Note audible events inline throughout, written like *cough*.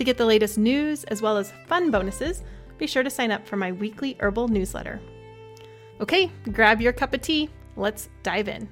To get the latest news as well as fun bonuses, be sure to sign up for my weekly herbal newsletter. Okay, grab your cup of tea. Let's dive in.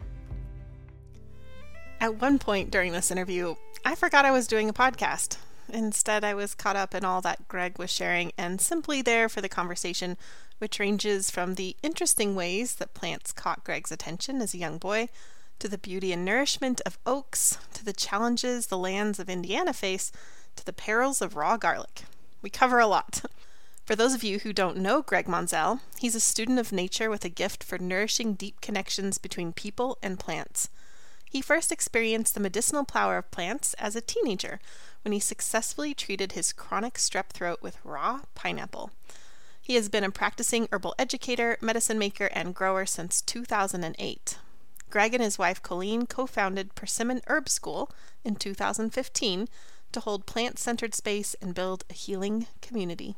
At one point during this interview, I forgot I was doing a podcast. Instead, I was caught up in all that Greg was sharing and simply there for the conversation, which ranges from the interesting ways that plants caught Greg's attention as a young boy, to the beauty and nourishment of oaks, to the challenges the lands of Indiana face, to the perils of raw garlic. We cover a lot. *laughs* For those of you who don't know Greg Monzel, he's a student of nature with a gift for nourishing deep connections between people and plants. He first experienced the medicinal power of plants as a teenager when he successfully treated his chronic strep throat with raw pineapple. He has been a practicing herbal educator, medicine maker, and grower since 2008. Greg and his wife Colleen co founded Persimmon Herb School in 2015 to hold plant centered space and build a healing community.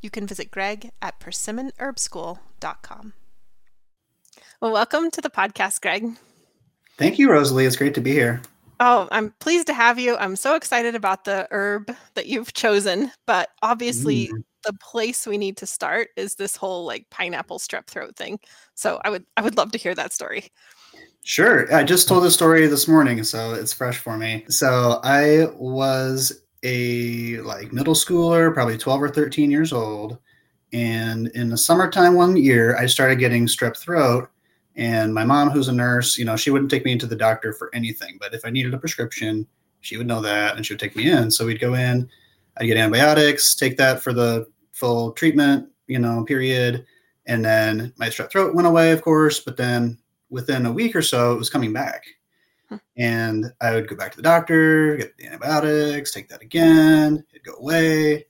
You can visit Greg at persimmonherbschool.com. Well, welcome to the podcast, Greg. Thank you, Rosalie. It's great to be here. Oh, I'm pleased to have you. I'm so excited about the herb that you've chosen, but obviously mm. the place we need to start is this whole like pineapple strep throat thing. So I would I would love to hear that story. Sure. I just told the story this morning, so it's fresh for me. So I was a like middle schooler, probably 12 or 13 years old. And in the summertime one year, I started getting strep throat. And my mom, who's a nurse, you know, she wouldn't take me into the doctor for anything. But if I needed a prescription, she would know that and she would take me in. So we'd go in, I'd get antibiotics, take that for the full treatment, you know, period. And then my strep throat went away, of course. But then within a week or so, it was coming back. And I would go back to the doctor, get the antibiotics, take that again, it'd go away.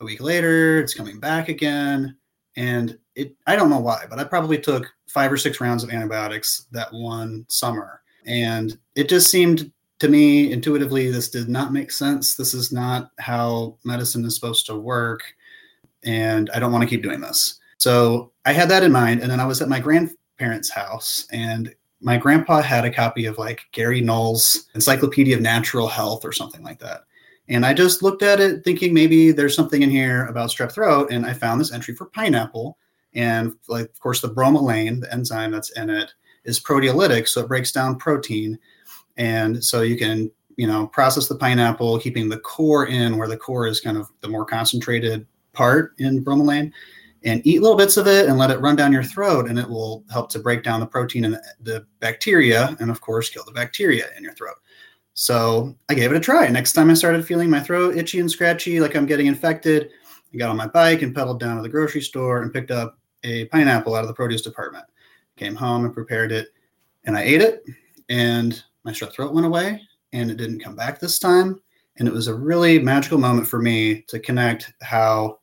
A week later, it's coming back again. And it I don't know why, but I probably took five or six rounds of antibiotics that one summer. And it just seemed to me intuitively this did not make sense. This is not how medicine is supposed to work. And I don't want to keep doing this. So I had that in mind. And then I was at my grand parents' house, and my grandpa had a copy of like Gary Null's Encyclopedia of Natural Health or something like that. And I just looked at it thinking maybe there's something in here about strep throat. And I found this entry for pineapple. And like, of course, the bromelain, the enzyme that's in it, is proteolytic. So it breaks down protein. And so you can, you know, process the pineapple, keeping the core in where the core is kind of the more concentrated part in bromelain and eat little bits of it and let it run down your throat and it will help to break down the protein and the, bacteria and of course kill the bacteria in your throat. So i gave it a try. Next time i started feeling my throat itchy and scratchy like i'm getting infected i got on my bike and pedaled down to the grocery store and picked up a pineapple out of the produce department. Came home and prepared it and i ate it and my strep throat went away and it didn't come back this time. And it was a really magical moment for me to connect how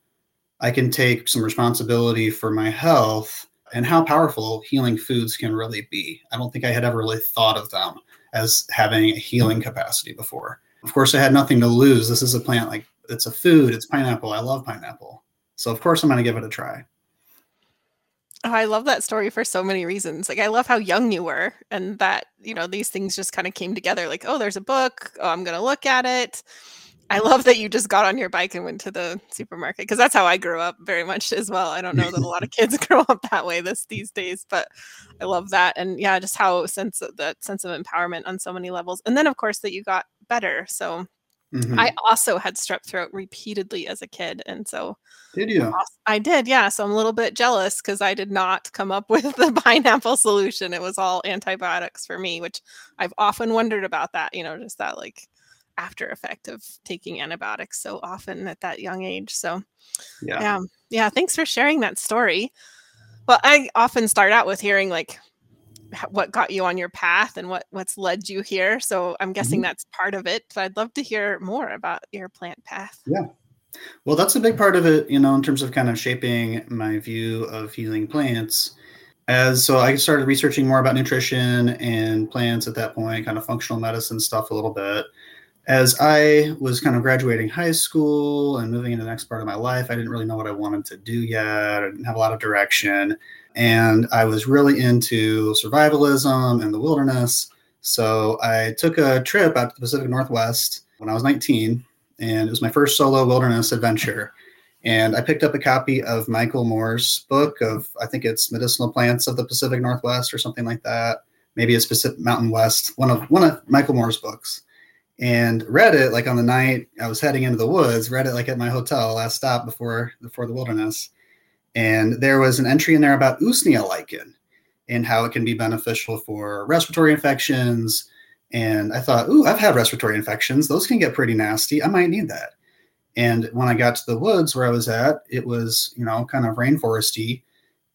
I can take some responsibility for my health and how powerful healing foods can really be. I don't think I had ever really thought of them as having a healing capacity before. Of course, I had nothing to lose. This is a plant like it's a food, it's pineapple. I love pineapple. So, of course, I'm going to give it a try. Oh, I love that story for so many reasons. Like, I love how young you were, and that, you know, these things just kind of came together. Like, oh, there's a book. Oh, I'm going to look at it I love that you just got on your bike and went to the supermarket because that's how I grew up very much as well. I don't know that a lot of *laughs* kids *laughs* grow up that way this these days, but I love that and yeah, just how sense of, that sense of empowerment on so many levels. And then of course that you got better. So Mm-hmm. I also had strep throat repeatedly as a kid. And so did you? I did, yeah. So I'm a little bit jealous because I did not come up *laughs* with the pineapple solution. It was all antibiotics for me, which I've often wondered about that, you know, just that like after effect of taking antibiotics so often at that young age. So yeah. Yeah, yeah thanks for sharing that story. Well, I often start out with hearing like what got you on your path and what what's led you here. So I'm guessing mm-hmm. that's part of it. But I'd love to hear more about your plant path. Yeah. Well, that's a big part of it, you know, in terms of kind of shaping my view of healing plants. As so, I started researching more about nutrition and plants at that point, kind of functional medicine stuff a little bit. As I was kind of graduating high school and moving into the next part of my life, I didn't really know what I wanted to do yet. I didn't have a lot of direction. And I was really into survivalism and the wilderness. So I took a trip out to the Pacific Northwest when I was 19 and it was my first solo wilderness adventure. And I picked up a copy of Michael Moore's book of, I think it's Medicinal Plants of the Pacific Northwest or something like that. Maybe it's Pacific Mountain West, one of one of Michael Moore's books. And read it like on the night I was heading into the woods, read it like at my hotel, last stop before before the wilderness. And there was an entry in there about Usnea lichen and how it can be beneficial for respiratory infections, and I thought, ooh, I've had respiratory infections. Those can get pretty nasty. I might need that. And when I got to the woods where I was at, it was, you know, kind of rainforesty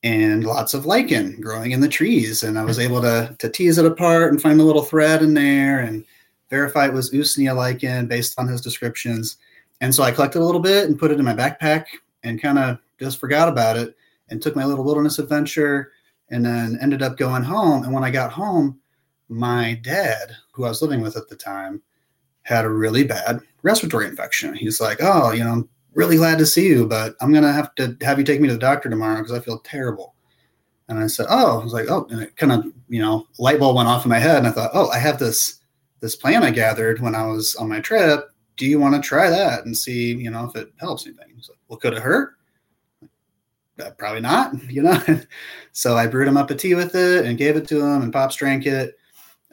and lots of lichen growing in the trees. And I was able to, to tease it apart and find a little thread in there and verify it was Usnea lichen based on his descriptions. And so I collected a little bit and put it in my backpack and kind of just forgot about it and took my little wilderness adventure and then ended up going home. And when I got home, my dad, who I was living with at the time, had a really bad respiratory infection. He's like, "Oh, you know, I'm really glad to see you, but I'm gonna have to have you take me to the doctor tomorrow because I feel terrible." And I said, "Oh," I was like, "Oh," and it kind of, you know, light bulb went off in my head, and I thought, "Oh, I have this this plant I gathered when I was on my trip. Do you want to try that and see, you know, if it helps anything?" He's like, "Well, could it hurt?" Uh, probably not, *laughs* you know. *laughs* so I brewed him up a tea with it and gave it to him, and Pops drank it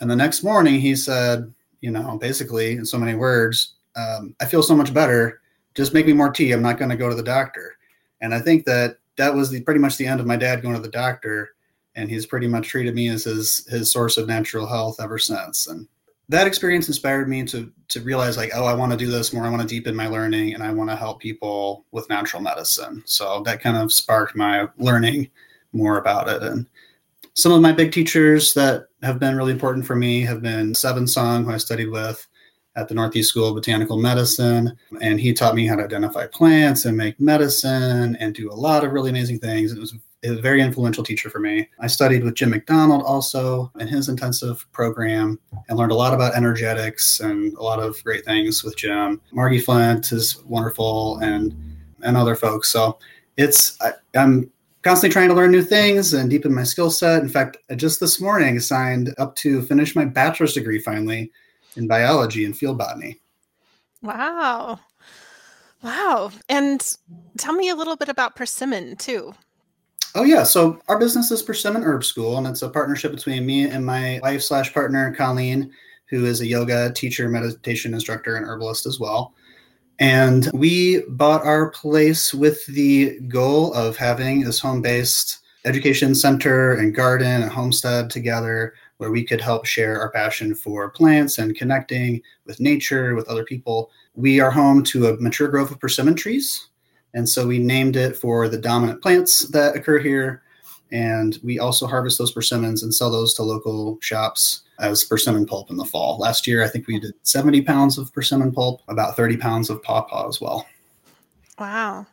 and the next morning, he said, you know, basically in so many words, um, I feel so much better. Just make me more tea. I'm not going to go to the doctor. And I think that that was the, pretty much the end of my dad going to the doctor. And he's pretty much treated me as his his source of natural health ever since. And that experience inspired me to to realize like, oh, I want to do this more. I want to deepen my learning, and I want to help people with natural medicine. So that kind of sparked my learning more about it. And some of my big teachers that have been really important for me have been Seven Song, who I studied with at the Northeast School of Botanical Medicine. And he taught me how to identify plants and make medicine and do a lot of really amazing things. It was a very influential teacher for me. I studied with Jim McDonald also in his intensive program and learned a lot about energetics and a lot of great things with Jim. Margi Flint is wonderful and and other folks. So it's I, I'm constantly trying to learn new things and deepen my skill set. In fact, just this morning, signed up to finish my bachelor's degree finally in biology and field botany. Wow. Wow. And tell me a little bit about Persimmon too. Oh yeah, so our business is Persimmon Herb School, and it's a partnership between me and my wife slash partner Colleen, who is a yoga teacher, meditation instructor, and herbalist as well. And we bought our place with the goal of having this home based education center and garden and homestead together where we could help share our passion for plants and connecting with nature, with other people. We are home to a mature grove of persimmon trees. And so we named it for the dominant plants that occur here. And we also harvest those persimmons and sell those to local shops as persimmon pulp in the fall. Last year, I think we did 70 pounds of persimmon pulp, about 30 pounds of pawpaw as well. Wow.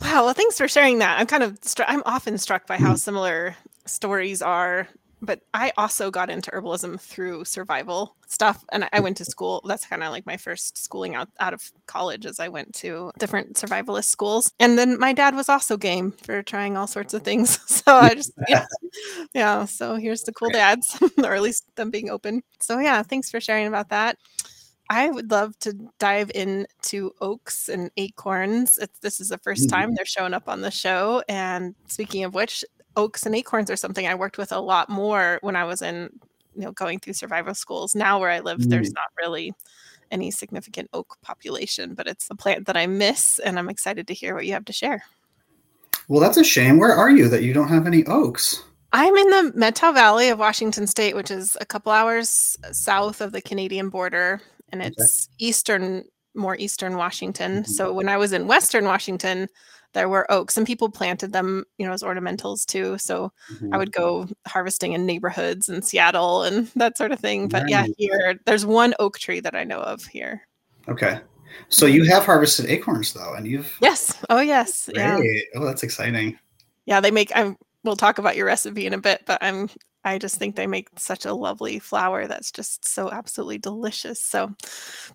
Wow. Well, thanks for sharing that. I'm kind of, I'm often struck by how similar stories are but I also got into herbalism through survival stuff. And I went to school. That's kind of like my first schooling out, out of college as I went to different survivalist schools. And then my dad was also game for trying all sorts of things. *laughs* So I just, *laughs* yeah. yeah. So here's the cool dads, *laughs* or at least them being open. So yeah, thanks for sharing about that. I would love to dive into oaks and acorns. It's, this is the 1st mm-hmm. time they're showing up on the show. And speaking of which, oaks and acorns are something I worked with a lot more when I was in, you know, going through survival schools. Now where I live, mm. there's not really any significant oak population, but it's a plant that I miss, and I'm excited to hear what you have to share. Well, that's a shame. Where are you that you don't have any oaks? I'm in the Methow Valley of Washington State, which is a couple hours south of the Canadian border, and it's okay. eastern, more eastern Washington. Mm-hmm. So when I was in western Washington, there were oaks and people planted them you know as ornamentals too. So mm-hmm. i would go harvesting in neighborhoods in seattle and that sort of thing. But yeah here there's one oak tree that i know of here. Okay. So you have harvested acorns though and you've yes. Oh yes. Great. yeah oh that's exciting. Yeah they make i'm we'll talk about your recipe in a bit but i'm I just think they make such a lovely flour that's just so absolutely delicious. So,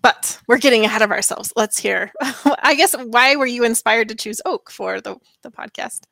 but we're getting ahead of ourselves. Let's hear. *laughs* I guess why were you inspired to choose oak for the the podcast?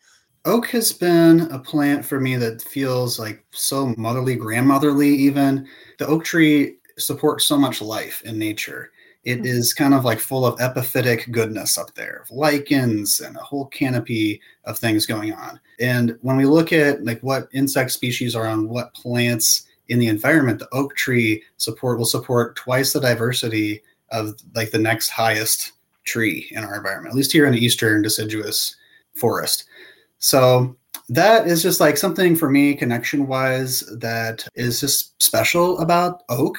Oak has been a plant for me that feels like so motherly, grandmotherly. Even the oak tree supports so much life in nature. It mm-hmm. kind of like full of epiphytic goodness up there, lichens and a whole canopy of things going on. And when we look at like what insect species are on what plants in the environment, the oak tree support will support twice the diversity of like the next highest tree in our environment, at least here in the eastern deciduous forest. So that is just like something for me connection wise that is just special about oak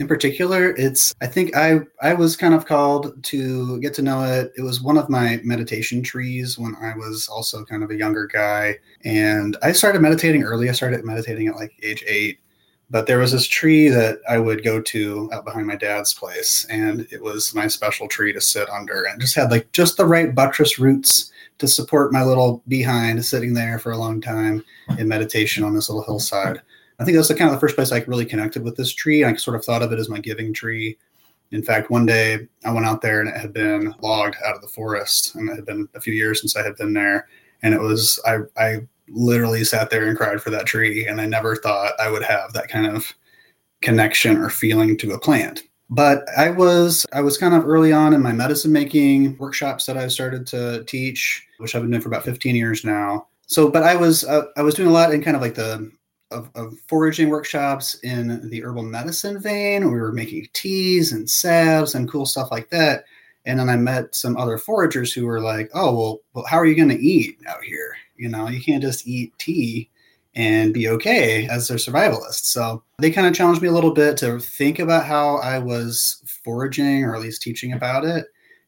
in particular it's i think i i was kind of called to get to know it. It was one of my meditation trees when i was also kind of a younger guy. And i started meditating early. I started meditating at like age eight. But there was this tree that i would go to out behind my dad's place. And it was my special tree to sit under and just had like just the right buttress roots to support my little behind sitting there for a long time in meditation on this little hillside I think that's the kind of the first place I really connected with this tree. I sort of thought of it as my giving tree. In fact, one day I went out there and it had been logged out of the forest, and it had been a few years since I had been there. And it was I I literally sat there and cried for that tree, and I never thought I would have that kind of connection or feeling to a plant. But I was I was kind of early on in my medicine making workshops that I started to teach, which I've been doing for about 15 years now. So, but I was uh, I was doing a lot in kind of like the of, of, foraging workshops in the herbal medicine vein. We were making teas and salves and cool stuff like that. And then I met some other foragers who were like, "Oh, well, well how are you going to eat out here? You know, you can't just eat tea and be okay as a survivalist." So they kind of challenged me a little bit to think about how I was foraging, or at least teaching about it.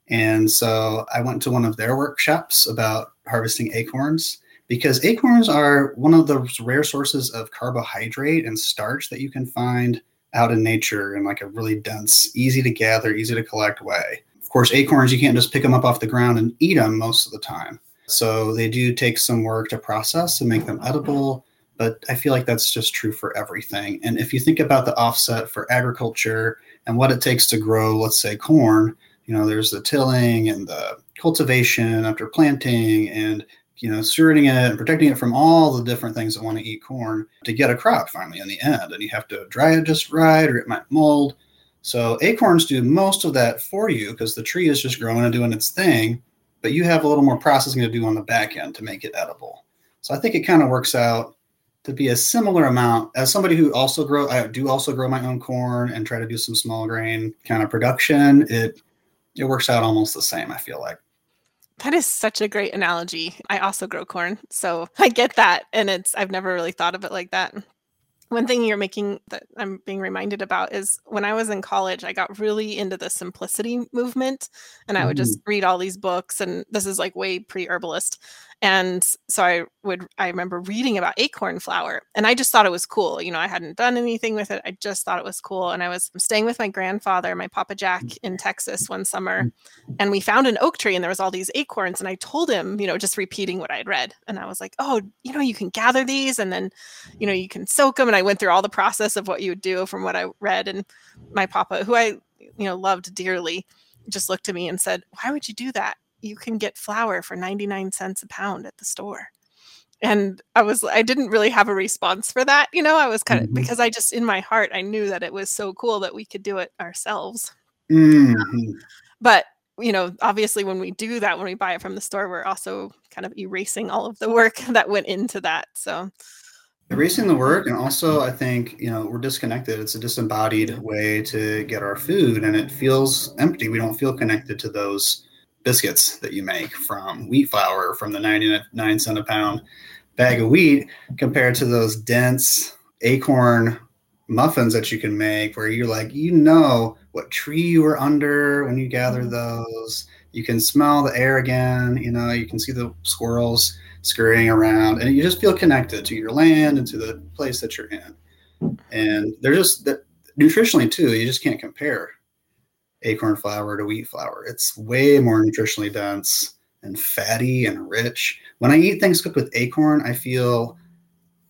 And so I went to one of their workshops about harvesting acorns because acorns are one of the rare sources of carbohydrate and starch that you can find out in nature in like a really dense, easy to gather, easy to collect way. Of course, acorns, you can't just pick them up off the ground and eat them most of the time. So they do take some work to process and make them edible. But I feel like that's just true for everything. And if you think about the offset for agriculture and what it takes to grow, let's say, corn, you know, there's the tilling and the cultivation after planting and you know, stewarding it and protecting it from all the different things that want to eat corn to get a crop finally in the end. And you have to dry it just right or it might mold. So acorns do most of that for you because the tree is just growing and doing its thing, but you have a little more processing to do on the back end to make it edible. So I think it kind of works out to be a similar amount as somebody who also grow I do also grow my own corn and try to do some small grain kind of production. It it works out almost the same, I feel like. That is such a great analogy. I also grow corn, so *laughs* I get that. And it's, I've never really thought of it like that. One thing you're making that I'm being reminded about is when I was in college, I got really into the simplicity movement and I would just mm. read all these books. And this is like way pre herbalist and so i would i remember reading about acorn flour and i just thought it was cool you know i hadn't done anything with it i just thought it was cool and i was staying with my grandfather my papa jack mm. in texas one summer mm. and we found an oak tree and there was all these acorns and i told him you know just repeating what i had read and i was like oh you know you can gather these and then you know you can soak them and i went through all the process of what you would do from what i read and my papa who i you know loved dearly just looked at me and said why would you do that you can get flour for 99 cents a pound at the store. And i was i didn't really have a response for that you know i was kind of mm-hmm. because i just in my heart i knew that it was so cool that we could do it ourselves. Mm-hmm. but you know obviously when we do that when we buy it from the store we're also kind of erasing all of the work *laughs* that went into that so. Erasing the work and also i think you know we're disconnected. It's a disembodied way to get our food and it feels empty. We don't feel connected to those biscuits that you make from wheat flour from the 99 cent a pound bag of wheat compared to those dense acorn muffins that you can make where you're like you know what tree you were under when you gather mm-hmm. those. You can smell the air again you know you can see the squirrels scurrying around and you just feel connected to your land and to the place that you're in. And they're just that nutritionally too you just can't compare acorn flour to wheat flour it's way more nutritionally dense and fatty and rich when i eat things cooked with acorn i feel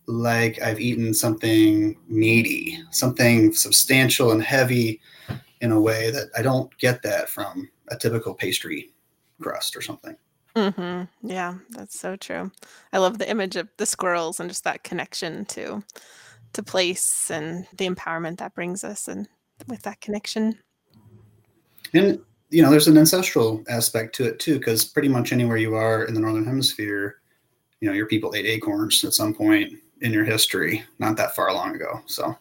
like i've eaten something meaty something substantial and heavy in a way that i don't get that from a typical pastry crust or something Mm-hmm. Yeah, that's so true. I love the image of the squirrels and just that connection to to place and the empowerment that brings us and with that connection. And you know, there's an ancestral aspect to it too, because pretty much anywhere you are in the northern hemisphere, you know, your people ate acorns at some point in your history, not that far long ago. So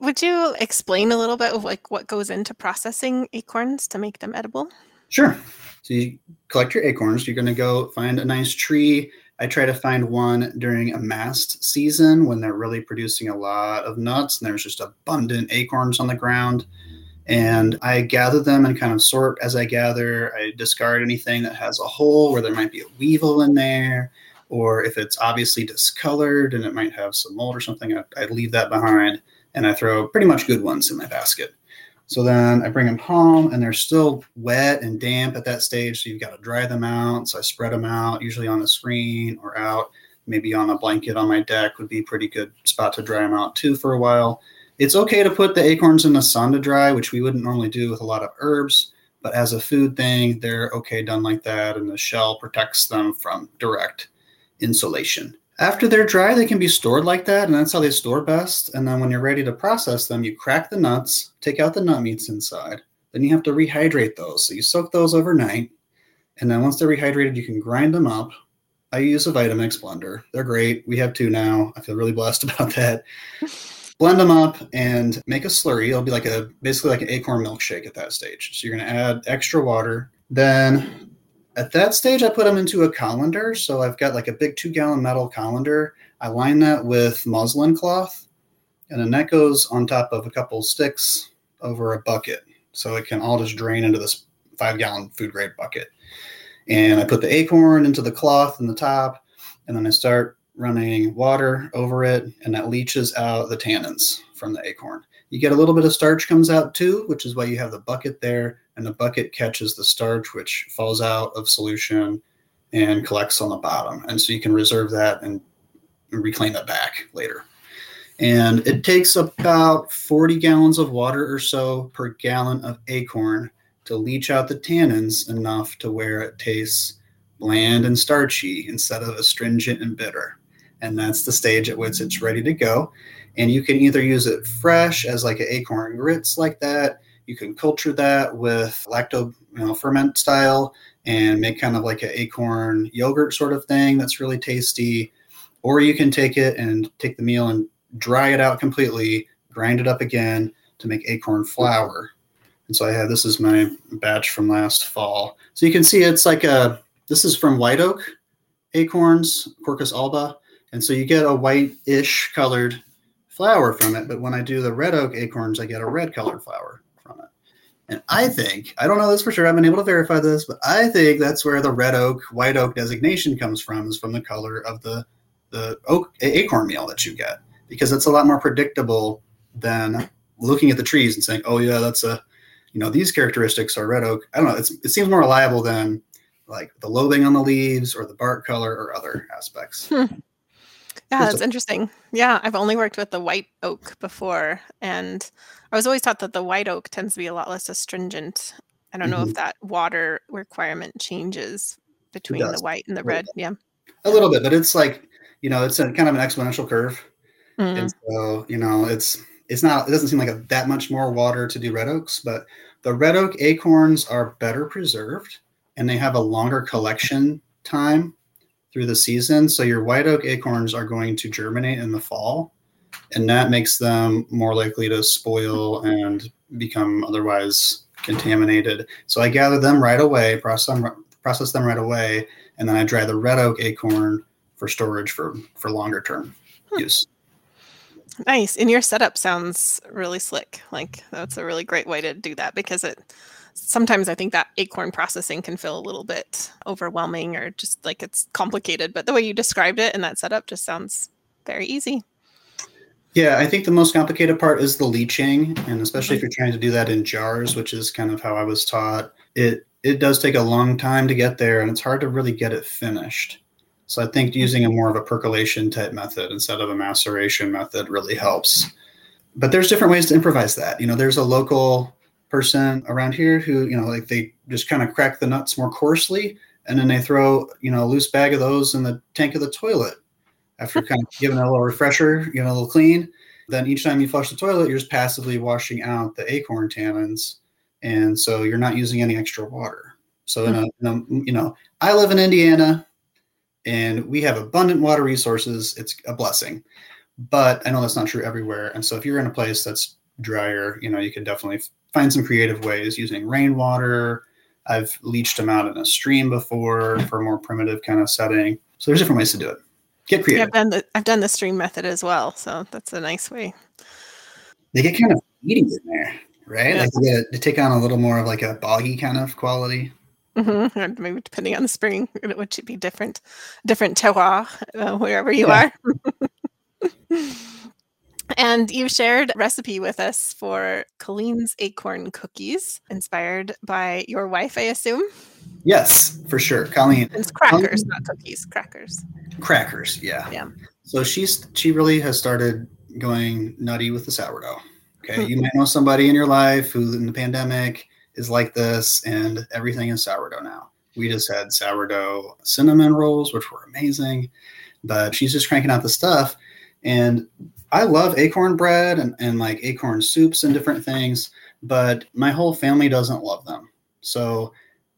Would you explain a little bit of like what goes into processing acorns to make them edible? Sure. So you collect your acorns. You're going to go find a nice tree. I try to find one during a mast season when they're really producing a lot of nuts and there's just abundant acorns on the ground. And I gather them and kind of sort as I gather. I discard anything that has a hole where there might be a weevil in there, or if it's obviously discolored and it might have some mold or something, I, I leave that behind and I throw pretty much good ones in my basket. So then I bring them home and they're still wet and damp at that stage. So you've got to dry them out. So I spread them out, usually on a screen or out, maybe on a blanket on my deck would be a pretty good spot to dry them out too for a while. It's okay to put the acorns in the sun to dry, which we wouldn't normally do with a lot of herbs. But as a food thing, they're okay done like that. And the shell protects them from direct insolation. After they're dry, they can be stored like that, and that's how they store best. And then when you're ready to process them, you crack the nuts, take out the nut meats inside. Then you have to rehydrate those. So you soak those overnight, and then once they're rehydrated, you can grind them up. I use a Vitamix blender. They're great. We have two now. I feel really blessed *laughs* about that. Blend them up and make a slurry. It'll be like a basically like an acorn milkshake at that stage. So you're going to add extra water. Then at that stage, I put them into a colander. So I've got like a big two gallon metal colander. I line that with muslin cloth, and then that goes on top of a couple sticks over a bucket. So it can all just drain into this five gallon food grade bucket. And I put the acorn into the cloth in the top, and then I start running water over it, and that leaches out the tannins from the acorn. You get a little bit of starch comes out too, which is why you have the bucket there, and the bucket catches the starch, which falls out of solution and collects on the bottom. And so you can reserve that and reclaim it back later. And it takes about 40 gallons of water or so per gallon of acorn to leach out the tannins enough to where it tastes bland and starchy instead of astringent and bitter. And that's the stage at which it's ready to go. And you can either use it fresh as like an acorn grits like that. You can culture that with lacto you know, ferment style and make kind of like an acorn yogurt sort of thing that's really tasty. Or you can take it and take the meal and dry it out completely, grind it up again to make acorn flour. And so I have this is my batch from last fall. So you can see it's like a this is from white oak acorns, Quercus alba. And so you get a white-ish colored flour from it, but when I do the red oak acorns, I get a red colored flour from it. And I think, I don't know this for sure, I've been able to verify this, but I think that's where the red oak, white oak designation comes from, is from the color of the, the oak acorn meal that you get, because it's a lot more predictable than looking at the trees and saying, oh, yeah, that's a, you know, these characteristics are red oak. I don't know, it seems more reliable than like the lobing on the leaves or the bark color or other aspects. Hmm. Yeah, that's interesting. Yeah, I've only worked with the white oak before, and I was always taught that the white oak tends to be a lot less astringent. I don't know Mhm. if that water requirement changes between the white and the red. Yeah. A little bit, but it's like, you know, it's a kind of an exponential curve. Mm. And so, you know, it's it's not it doesn't seem like a, that much more water to do red oaks, but the red oak acorns are better preserved and they have a longer collection time through the season. So your white oak acorns are going to germinate in the fall, and that makes them more likely to spoil and become otherwise contaminated. So I gather them right away, process them, process them right away, and then I dry the red oak acorn for storage for for longer term hmm. use. Nice. And your setup sounds really slick. Like that's a really great way to do that because it sometimes I think that acorn processing can feel a little bit overwhelming or just like it's complicated. But the way you described it and that setup just sounds very easy. Yeah, I think the most complicated part is the leaching, and especially if mm-hmm. you're trying to do that in jars, which is kind of how I was taught. It it does take a long time to get there, and it's hard to really get it finished. So I think using a mm-hmm. more of a percolation type method instead of a maceration method really helps. But there's different ways to improvise that. You know, there's a local person around here who, you know, like they just kind of crack the nuts more coarsely and then they throw, you know, a loose bag of those in the tank of the toilet after kind of *laughs* giving it a little refresher, you know, a little clean. Then each time you flush the toilet, you're just passively washing out the acorn tannins. And so you're not using any extra water. So, in a, mm-hmm. in a, you know, I live in Indiana and we have abundant water resources. It's a blessing. But I know that's not true everywhere. And so if you're in a place that's drier, you know, you can definitely find some creative ways using rainwater. I've leached them out in a stream before for a more primitive kind of setting. So there's different ways to do it. Get creative. Yeah, I've done the I've done the stream method as well, so that's a nice way. They get kind of eating in there, right? Yeah. Like they, get, they take on a little more of like a boggy kind of quality. Mm-hmm. Maybe depending on the spring, it would be different, different terroir uh, wherever you yeah. are. *laughs* and you shared recipe with us for Colleen's acorn cookies, inspired by your wife, I assume. Yes, for sure, Colleen. It's crackers, Colleen, not cookies. Crackers. Crackers, yeah. Yeah. So she's she really has started going nutty with the sourdough. Okay, hmm. you might know somebody in your life who, in the pandemic, is like this, and everything is sourdough now. We just had sourdough cinnamon rolls, which were amazing, but she's just cranking out the stuff. And I love acorn bread and, and like acorn soups and different things, but my whole family doesn't love them. So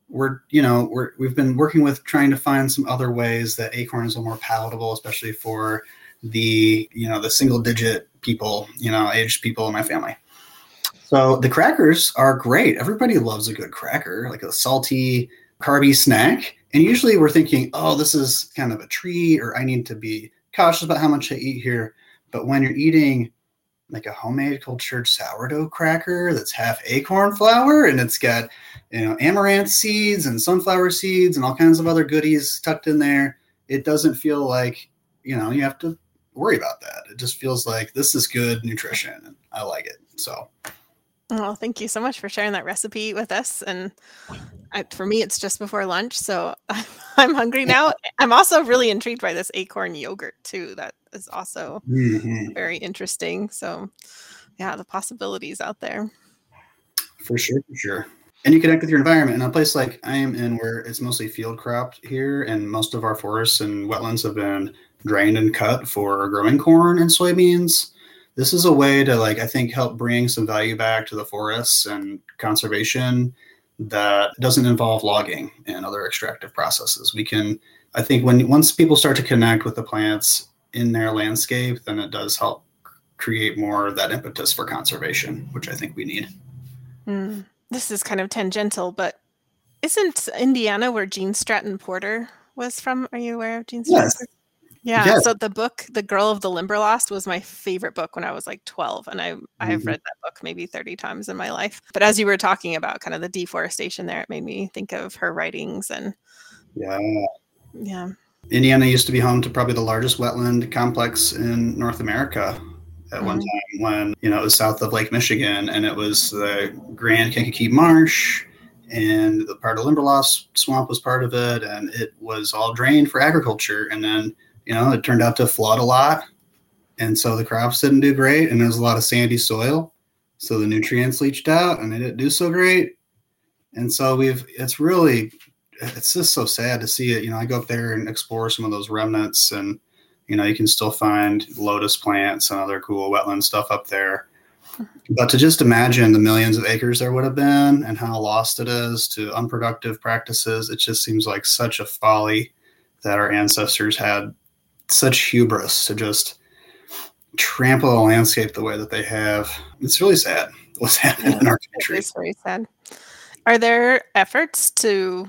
we're, you know, we're, we've been working with trying to find some other ways that acorns are more palatable, especially for the, you know, the single digit people, you know, aged people in my family. So the crackers are great. Everybody loves a good cracker, like a salty, carby snack. And usually we're thinking, oh, this is kind of a treat, or I need to be cautious about how much I eat here. But when you're eating like a homemade cultured sourdough cracker that's half acorn flour and it's got you know amaranth seeds and sunflower seeds and all kinds of other goodies tucked in there it doesn't feel like you know you have to worry about that it just feels like this is good nutrition and i like it so Oh, thank you so much for sharing that recipe with us. And I, for me, it's just before lunch, so *laughs* I'm hungry now. I'm also really intrigued by this acorn yogurt too. That is also mm-hmm. very interesting. So, yeah, the possibilities out there. For sure, for sure. And you connect with your environment. In a place like I am in, where it's mostly field cropped here, and most of our forests and wetlands have been drained and cut for growing corn and soybeans this is a way to like i think help bring some value back to the forests and conservation that doesn't involve logging and other extractive processes we can i think when once people start to connect with the plants in their landscape then it does help create more of that impetus for conservation which i think we need mm. this is kind of tangential but isn't indiana where gene stratton porter was from are you aware of gene stratton yes. Yeah. Yes. So the book, The Girl of the Limberlost, was my favorite book when I was like 12. And I mm-hmm. I've read that book maybe 30 times in my life. But as you were talking about kind of the deforestation there, it made me think of her writings and Yeah. Yeah. Indiana used to be home to probably the largest wetland complex in North America at mm-hmm. one time when, you know, it was south of Lake Michigan and it was the Grand Kankakee Marsh and the part of Limberlost swamp was part of it and it was all drained for agriculture and then you know, it turned out to flood a lot. And so the crops didn't do great. And there's a lot of sandy soil. So the nutrients leached out and they didn't do so great. And so we've, it's really, it's just so sad to see it. You know, I go up there and explore some of those remnants and, you know, you can still find lotus plants and other cool wetland stuff up there. Mm-hmm. But to just imagine the millions of acres there would have been and how lost it is to unproductive practices, it just seems like such a folly that our ancestors had such hubris to just trample the landscape the way that they have. It's really sad *laughs* what's happening yeah, in our country. It's very sad. Are there efforts to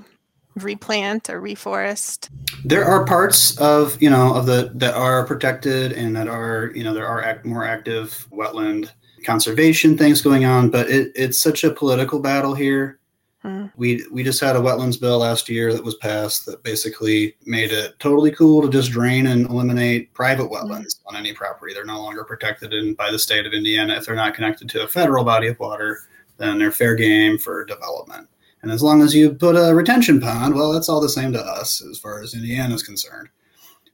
replant or reforest? There are parts of you know of the that are protected and that are you know there are act, more active wetland conservation things going on, but it, it's such a political battle here. Hmm. We we just had a wetlands bill last year that was passed that basically made it totally cool to just drain and eliminate private hmm. wetlands on any property. They're no longer protected in, by the state of Indiana if they're not connected to a federal body of water. Then they're fair game for development. And as long as you put a retention pond, well, that's all the same to us as far as Indiana is concerned.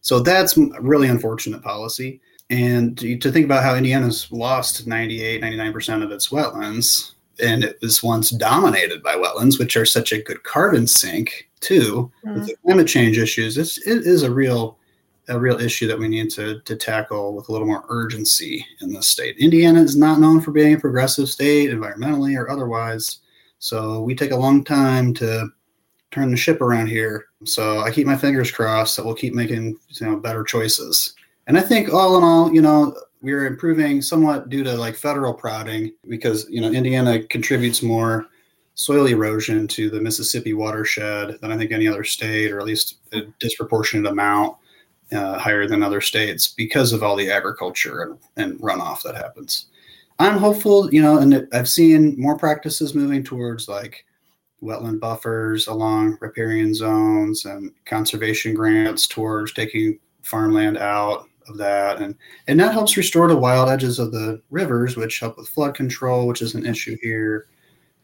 So that's a really unfortunate policy. And to think about how Indiana's lost 98, 99% of its wetlands, and it was once dominated by wetlands, which are such a good carbon sink too, mm-hmm. with the climate change issues. It's, it is a real a real issue that we need to, to tackle with a little more urgency in this state. Indiana is not known for being a progressive state, environmentally or otherwise. So we take a long time to turn the ship around here. So I keep my fingers crossed that we'll keep making you know better choices. And I think all in all, you know, we're improving somewhat due to like federal prodding because you know Indiana contributes more soil erosion to the Mississippi watershed than I think any other state, or at least a disproportionate amount uh, higher than other states because of all the agriculture and, and runoff that happens. I'm hopeful, you know, and I've seen more practices moving towards like wetland buffers along riparian zones and conservation grants towards taking farmland out of that. And and that helps restore the wild edges of the rivers which help with flood control which is an issue here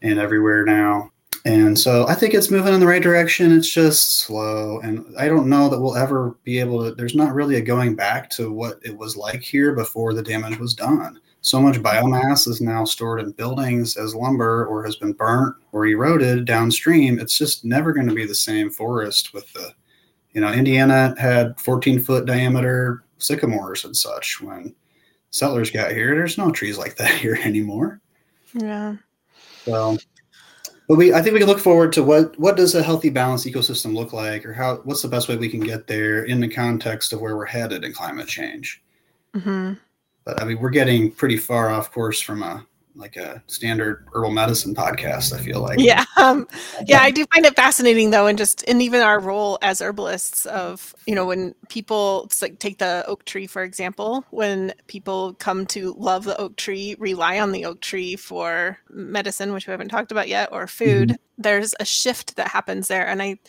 and everywhere now and so i think it's moving in the right direction it's just slow and i don't know that we'll ever be able to there's not really a going back to what it was like here before the damage was done so much biomass is now stored in buildings as lumber or has been burnt or eroded downstream. It's just never going to be the same forest with the, you know, Indiana had 14 foot diameter sycamores and such when settlers got here. There's no trees like that *laughs* here anymore. Yeah. So, but we, I think we can look forward to what, what does a healthy balanced ecosystem look like or how, what's the best way we can get there in the context of where we're headed in climate change. Mm-hmm but I mean, we're getting pretty far off course from a like a standard herbal medicine podcast. I feel like. Yeah, um, *laughs* yeah, I do find it fascinating though, and just and even our role as herbalists of you know when people like take the oak tree for example, when people come to love the oak tree, rely on the oak tree for medicine, which we haven't talked about yet, or food. Mm-hmm. There's a shift that happens there, and I.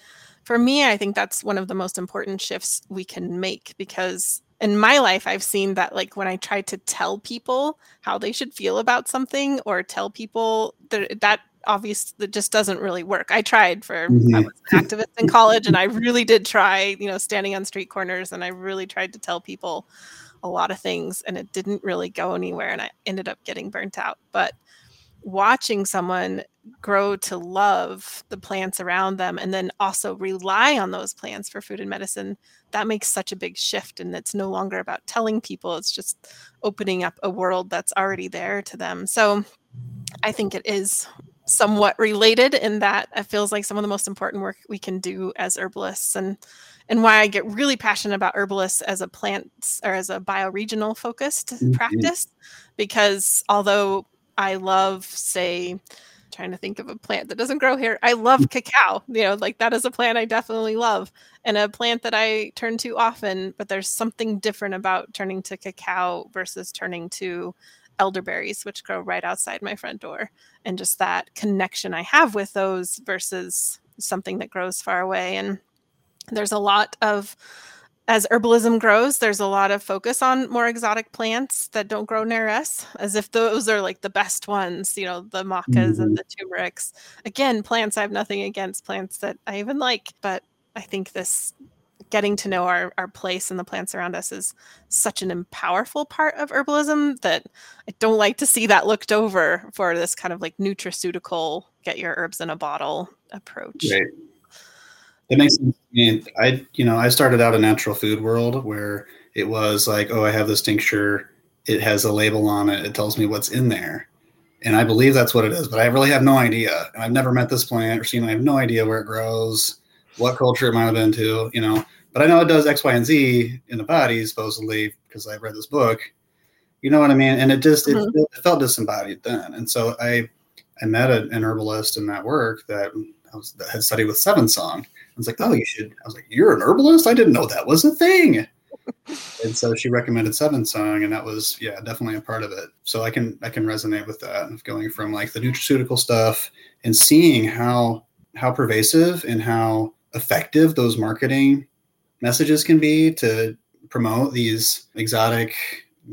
For me, I think that's one of the most important shifts we can make because in my life i've seen that like when i try to tell people how they should feel about something or tell people that that obviously that just doesn't really work i tried for mm-hmm. i was an activist in college and i really did try you know standing on street corners and i really tried to tell people a lot of things and it didn't really go anywhere and i ended up getting burnt out but watching someone grow to love the plants around them and then also rely on those plants for food and medicine that makes such a big shift and it's no longer about telling people it's just opening up a world that's already there to them so i think it is somewhat related in that it feels like some of the most important work we can do as herbalists and and why I get really passionate about herbalists as a plant or as a bioregional focused mm-hmm. practice because although I love say trying to think of a plant that doesn't grow here. I love mm. cacao. You know, like that is a plant I definitely love and a plant that I turn to often, but there's something different about turning to cacao versus turning to elderberries, which grow right outside my front door. And just that connection I have with those versus something that grows far away. And there's a lot of as herbalism grows, there's a lot of focus on more exotic plants that don't grow near us, as if those are like the best ones, you know, the macas mm-hmm. and the turmerics. Again, plants I have nothing against plants that I even like, but I think this getting to know our, our place and the plants around us is such an powerful part of herbalism that I don't like to see that looked over for this kind of like nutraceutical get your herbs in a bottle approach. Right. It makes sense. I, you know, I started out a natural food world where it was like, oh, I have this tincture. It has a label on it. It tells me what's in there. And I believe that's what it is, but I really have no idea. I've never met this plant or seen. I have no idea where it grows, what culture it might have been to. You know, but I know it does X, Y, and Z in the body, supposedly, because I read this book. You know what I mean? And it just mm-hmm. it, it, felt disembodied then. And so I I met an herbalist in that work that, was, that had studied with Seven I was like, oh, you should. I was like, you're an herbalist? I didn't know that was a thing. and so she recommended Seven Song, and that was yeah definitely a part of it. So I can I can resonate with that of going from like the nutraceutical stuff and seeing how how pervasive and how effective those marketing messages can be to promote these exotic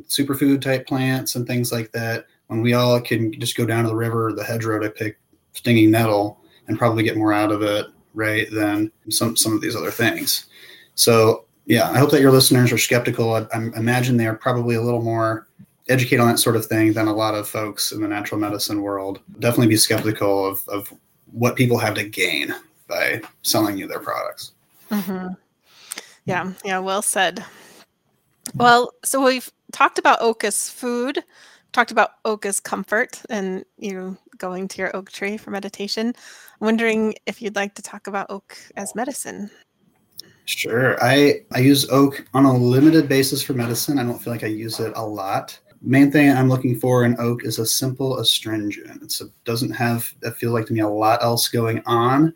superfood type plants and things like that when we all can just go down to the river the hedgerow to pick stinging nettle and probably get more out of it right than some some of these other things. So yeah i hope that your listeners are skeptical. I, I imagine they are probably a little more educated on that sort of thing than a lot of folks in the natural medicine world. Definitely be skeptical of, of what people have to gain by selling you their products. Mm-hmm. yeah. Yeah well said. Well so we've talked about oak as food talked about oak as comfort and you going to your oak tree for meditation. I'm wondering if you'd like to talk about oak as medicine. Sure. I, I use oak on a limited basis for medicine. I don't feel like I use it a lot. Main thing I'm looking for in oak is a simple astringent. It doesn't have, it feels like to me, a lot else going on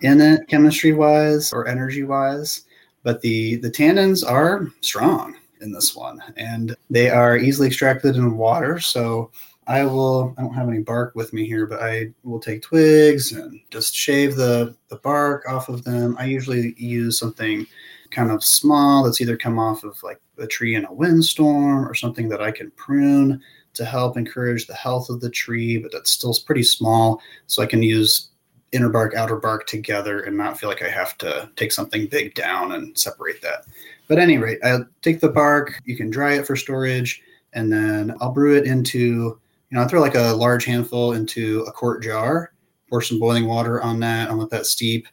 in it chemistry wise or energy wise. But the, the tannins are strong in this one, and they are easily extracted in water. So I will. I don't have any bark with me here, but I will take twigs and just shave the the bark off of them. I usually use something kind of small that's either come off of like a tree in a windstorm or something that I can prune to help encourage the health of the tree, but that's still pretty small. So I can use inner bark, outer bark together and not feel like I have to take something big down and separate that. But at any rate, I'll take the bark, you can dry it for storage, and then I'll brew it into, you know, I throw like a large handful into a quart jar, pour some boiling water on that, and let that steep,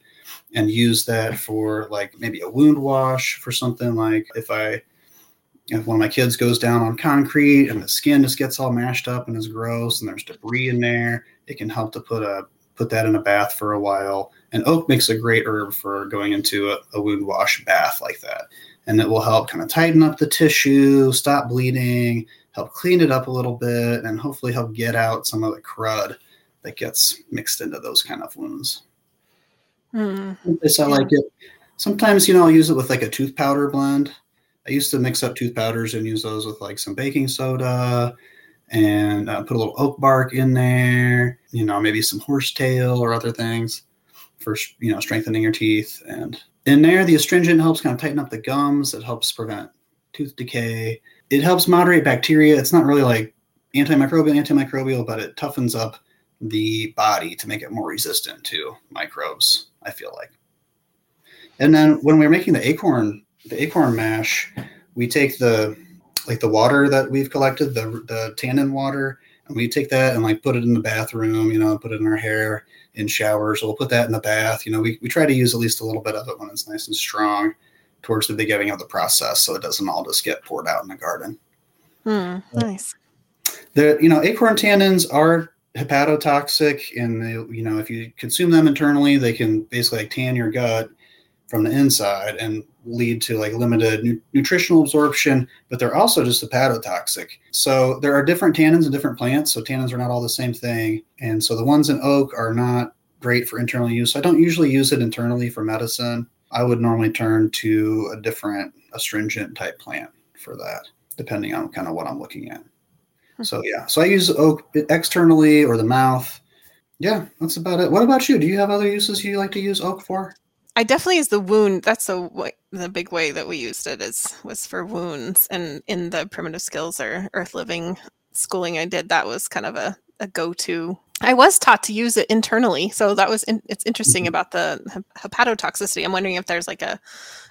and use that for like maybe a wound wash for something like if I if one of my kids goes down on concrete and the skin just gets all mashed up and is gross and there's debris in there, it can help to put a put that in a bath for a while. And oak makes a great herb for going into a, a wound wash bath like that and it will help kind of tighten up the tissue, stop bleeding, help clean it up a little bit, and hopefully help get out some of the crud that gets mixed into those kind of wounds. Mm. I like it. Sometimes, you know, I'll use it with like a tooth powder blend. I used to mix up tooth powders and use those with like some baking soda and uh, put a little oak bark in there, you know, maybe some horsetail or other things for, you know, strengthening your teeth. And in there, the astringent helps kind of tighten up the gums. It helps prevent tooth decay. It helps moderate bacteria. It's not really like antimicrobial, antimicrobial, but it toughens up the body to make it more resistant to microbes. I feel like. And then when we are making the acorn, the acorn mash, we take the like the water that we've collected, the the tannin water, and we take that and like put it in the bathroom, you know, put it in our hair, in showers. We'll put that in the bath. You know, we, we try to use at least a little bit of it when it's nice and strong towards the beginning of the process so it doesn't all just get poured out in the garden. Hmm, nice. The you know acorn tannins are hepatotoxic and they, you know if you consume them internally they can basically like tan your gut from the inside and lead to like limited nu- nutritional absorption, but they're also just hepatotoxic. So there are different tannins in different plants. So tannins are not all the same thing. And so the ones in oak are not great for internal use. I don't usually use it internally for medicine. I would normally turn to a different astringent type plant for that, depending on kind of what I'm looking at. Hmm. So yeah, so I use oak externally or the mouth. Yeah, that's about it. What about you? Do you have other uses you like to use oak for? I definitely use the wound. That's the the big way that we used it is was for wounds. And in the primitive skills or earth living schooling I did, that was kind of a, a go to I was taught to use it internally, so that was in, it's interesting mm-hmm. about the hepatotoxicity. I'm wondering if there's like a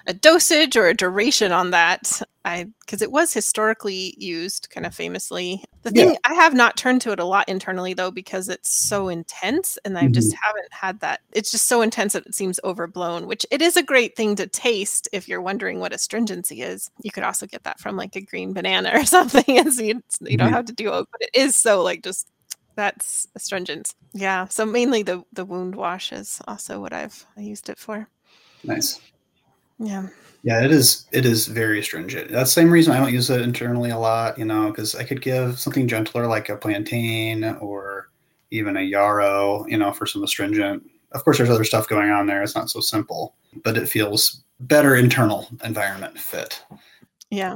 a dosage or a duration on that. I because it was historically used, kind of famously. The thing yeah. I have not turned to it a lot internally though, because it's so intense, and I mm-hmm. just haven't had that. It's just so intense that it seems overblown. Which it is a great thing to taste if you're wondering what astringency is. You could also get that from like a green banana or *laughs* something, and so you, you don't have to do it, but it is so like just that's astringent. Yeah. So mainly the the wound wash is also what I've I used it for. Nice. Yeah. Yeah, it is. It is very astringent. That's the same reason I don't use it internally a lot. You know, because I could give something gentler like a plantain or even a yarrow. You know, for some astringent. Of course, there's other stuff going on there. It's not so simple, but it feels better internal environment fit. Yeah.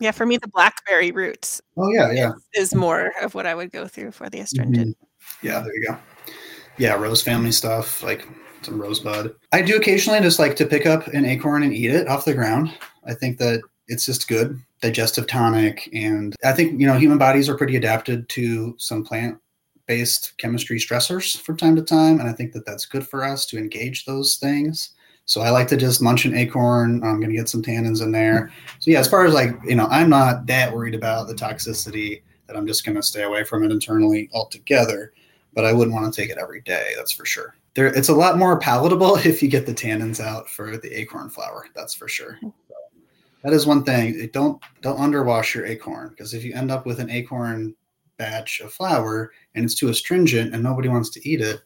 Yeah, for me, the blackberry roots. Oh yeah, yeah, is, more of what I would go through for the astringent. Mm-hmm. Yeah, there you go. Yeah, rose family stuff like some rosebud. I do occasionally just like to pick up an acorn and eat it off the ground. I think that it's just good digestive tonic, and I think you know human bodies are pretty adapted to some plant based chemistry stressors from time to time, and I think that that's good for us to engage those things. So I like to just munch an acorn. I'm going to get some tannins in there. So yeah, as far as like, you know, I'm not that worried about the toxicity that I'm just going to stay away from it internally altogether, but I wouldn't want to take it every day. That's for sure. There, it's a lot more palatable *laughs* if you get the tannins out for the acorn flour. That's for sure. That is one thing. Don't don't underwash your acorn because if you end up with an acorn batch of flour and it's too astringent and nobody wants to eat it,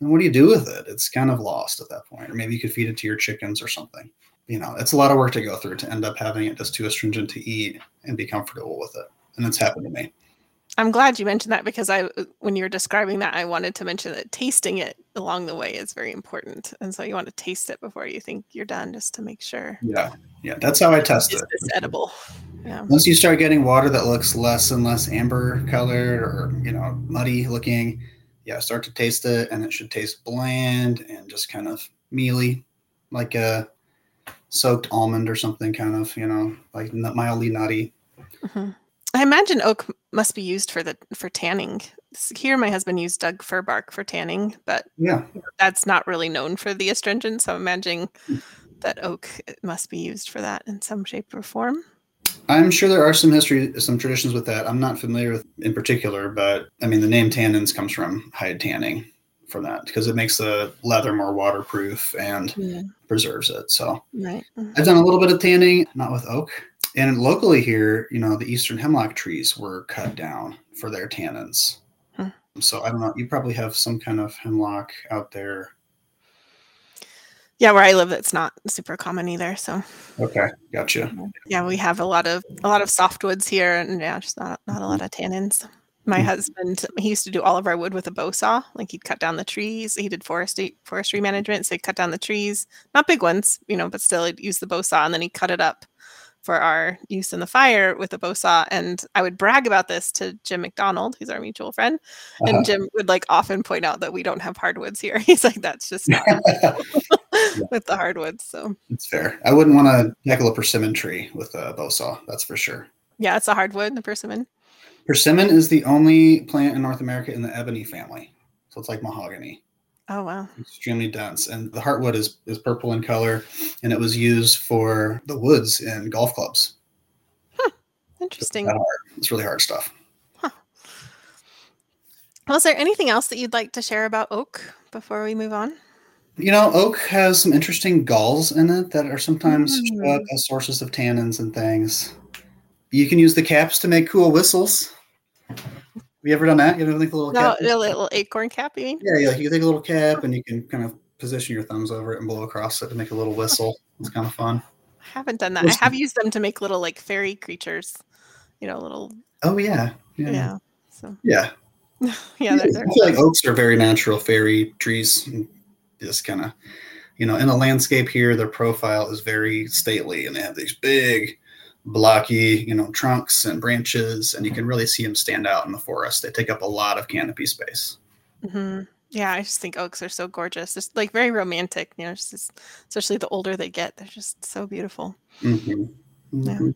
and what do you do with it? It's kind of lost at that point. Or maybe you could feed it to your chickens or something. You know, it's a lot of work to go through to end up having it just too astringent to eat and be comfortable with it. And it's happened to me. I'm glad you mentioned that because I, when you were describing that, I wanted to mention that tasting it along the way is very important, and so you want to taste it before you think you're done, just to make sure. Yeah, yeah, that's how I test is it. It's edible. Yeah. Once you start getting water that looks less and less amber colored or you know muddy looking, yeah, start to taste it, and it should taste bland and just kind of mealy, like a soaked almond or something, kind of, you know, like mildly nutty. Mm-hmm. I imagine oak must be used for the for tanning. Here, my husband used Doug fir bark for tanning, but yeah, that's not really known for the astringent. So I'm imagining that oak must be used for that in some shape or form. I'm sure there are some history, some traditions with that. I'm not familiar with in particular, but I mean, the name tannins comes from hide tanning from that because it makes the leather more waterproof and yeah. preserves it. So right. Mm-hmm. I've done a little bit of tanning, not with oak. And locally here, you know, the eastern hemlock trees were cut down for their tannins. Hmm. So I don't know. You probably have some kind of hemlock out there yeah, where I live, it's not super common either. So okay, gotcha. Yeah, we have a lot of a lot of softwoods here, and yeah, just not not a lot of tannins. My mm-hmm. husband, he used to do all of our wood with a bow saw. Like he'd cut down the trees. He did forestry forestry management, so he'd cut down the trees, not big ones, you know, but still he'd use the bow saw, and then he'd cut it up for our use in the fire with a bow saw. And I would brag about this to Jim McDonald, who's our mutual friend. And uh-huh. Jim would like often point out that we don't have hardwoods here. *laughs* He's like, that's just not *laughs* *laughs* with the hardwoods. So it's fair. I wouldn't want to tackle a persimmon tree with a bow saw. That's for sure. Yeah, it's a hardwood, the persimmon. Persimmon is the only plant in North America in the ebony family. So it's like mahogany. Oh wow! Extremely dense, and the heartwood is is purple in color, and it was used for the woods in golf clubs. Huh. Interesting. It's, it's really hard stuff. Huh. Well, is there anything else that you'd like to share about oak before we move on? You know, oak has some interesting galls in it that are sometimes mm. as sources of tannins and things. You can use the caps to make cool whistles. Have you ever done that? You ever think a little no, cap? A little acorn cap, you mean? Yeah, yeah. You take a little cap and you can kind of position your thumbs over it and blow across it to make a little whistle. It's kind of fun. I haven't done that. I have used them to make little like fairy creatures. You know, little. Oh yeah. Yeah. yeah so. Yeah. *laughs* yeah. They're, they're I feel like oaks are very natural fairy trees. Just kind of, you know, in a landscape here, their profile is very stately, and they have these big blocky, you know, trunks and branches, and you can really see them stand out in the forest. They take up a lot of canopy space. Mm-hmm. Yeah, I just think oaks are so gorgeous. Just like very romantic, you know, just, especially the older they get, they're just so beautiful. Mm-hmm. Mm-hmm. Yeah.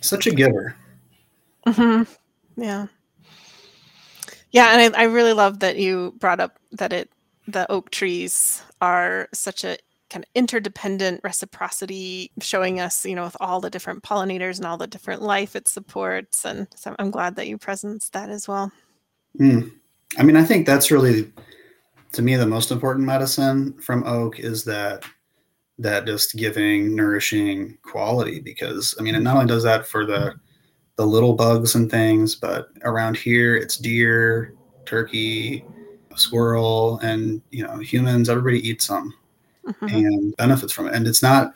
Such a giver. Mm-hmm. Yeah. Yeah, and I, I really love that you brought up that it the oak trees are such a kind of interdependent reciprocity showing us you know with all the different pollinators and all the different life it supports and so i'm glad that you presence that as well mm. i mean i think that's really to me the most important medicine from oak is that that just giving nourishing quality because i mean it not only does that for the the little bugs and things but around here it's deer turkey squirrel and you know humans everybody eats them mm-hmm. and benefits from it. And it's not,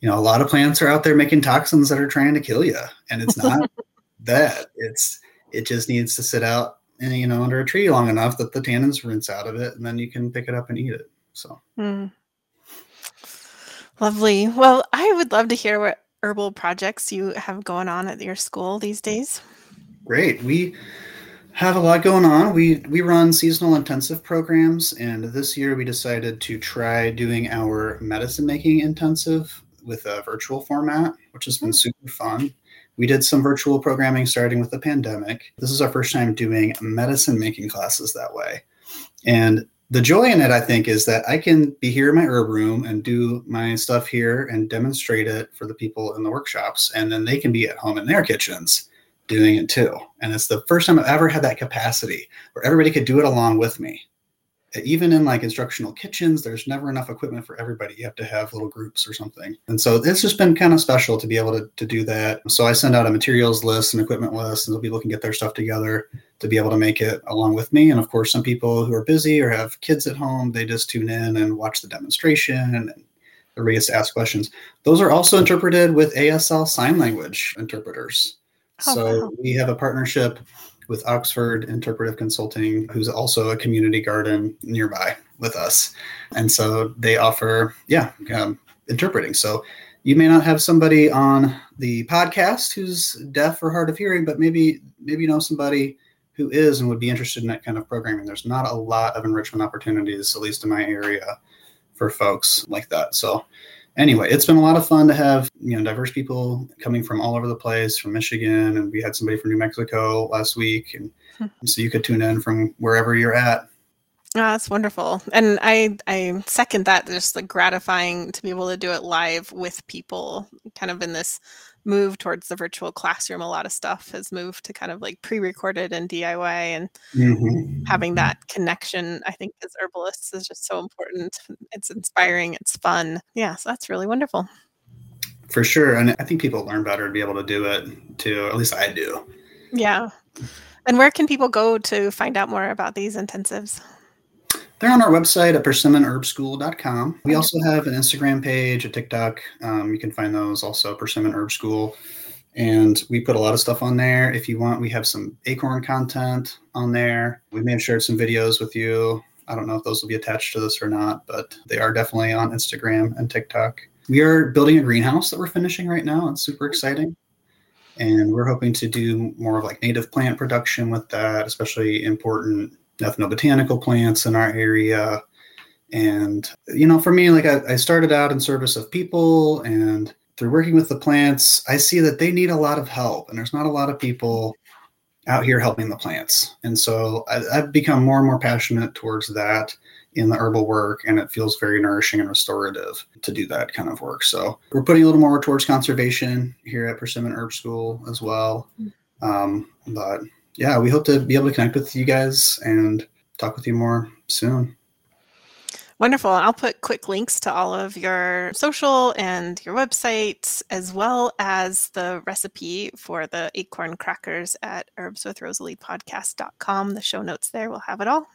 you know, a lot of plants are out there making toxins that are trying to kill you, and it's not *laughs* that. It's it just needs to sit out, and you know, under a tree long enough that the tannins rinse out of it, and then you can pick it up and eat it. So. Mm. Lovely. Well, I would love to hear what herbal projects you have going on at your school these days. Great. We have a lot going on. We we run seasonal intensive programs, and this year we decided to try doing our medicine making intensive with a virtual format, which has been hmm. super fun. We did some virtual programming starting with the pandemic. This is our first time doing medicine making classes that way. And the joy in it, I think, is that I can be here in my herb room and do my stuff here and demonstrate it for the people in the workshops. And then they can be at home in their kitchens doing it too. And it's the first time I've ever had that capacity where everybody could do it along with me uh, even in like instructional kitchens, there's never enough equipment for everybody. You have to have little groups or something. And so it's just been kind of special to be able to, to do that. So I send out a materials list and equipment list, and so people can get their stuff together to be able to make it along with me. And of course, some people who are busy or have kids at home, they just tune in and watch the demonstration and everybody gets to ask questions. Those are also interpreted with ASL sign language interpreters. Oh, so wow. we have a partnership with Oxford Interpretive Consulting, who's also a community garden nearby with us. And so they offer, yeah, um, interpreting. So you may not have somebody on the podcast who's deaf or hard of hearing, but maybe maybe you know somebody who is and would be interested in that kind of programming. There's not a lot of enrichment opportunities, at least in my area, for folks like that. So anyway, it's been a lot of fun to have you know diverse people coming from all over the place, from Michigan, and we had somebody from New Mexico last week, and *laughs* so you could tune in from wherever you're at. Oh, that's wonderful, and I I second that. Just like gratifying to be able to do it live with people, kind of in this move towards the virtual classroom, a lot of stuff has moved to kind of like pre-recorded and DIY and mm-hmm. having that connection, I think as herbalists is just so important. It's inspiring, it's fun. Yeah, so that's really wonderful. For sure. And I think people learn better to be able to do it too. At least I do. Yeah. And where can people go to find out more about these intensives? They're on our website at persimmonherbschool.com. We also have an Instagram page, a TikTok. Um, you can find those also, Persimmon Herb School. And we put a lot of stuff on there. If you want, we have some acorn content on there. We may have shared some videos with you. I don't know if those will be attached to this or not, but they are definitely on Instagram and TikTok. We are building a greenhouse that we're finishing right now. It's super exciting. And we're hoping to do more of like native plant production with that, especially important ethnobotanical plants in our area. And, you know, for me, like I, I started out in service of people and through working with the plants, I see that they need a lot of help and there's not a lot of people out here helping the plants. And so I, I've become more and more passionate towards that in the herbal work and it feels very nourishing and restorative to do that kind of work so we're putting a little more towards conservation here at persimmon herb school as well um, but yeah, we hope to be able to connect with you guys and talk with you more soon. Wonderful. I'll put quick links to all of your social and your websites, as well as the recipe for the acorn crackers at herbswithrosaliepodcast.com. The show notes there will have it all.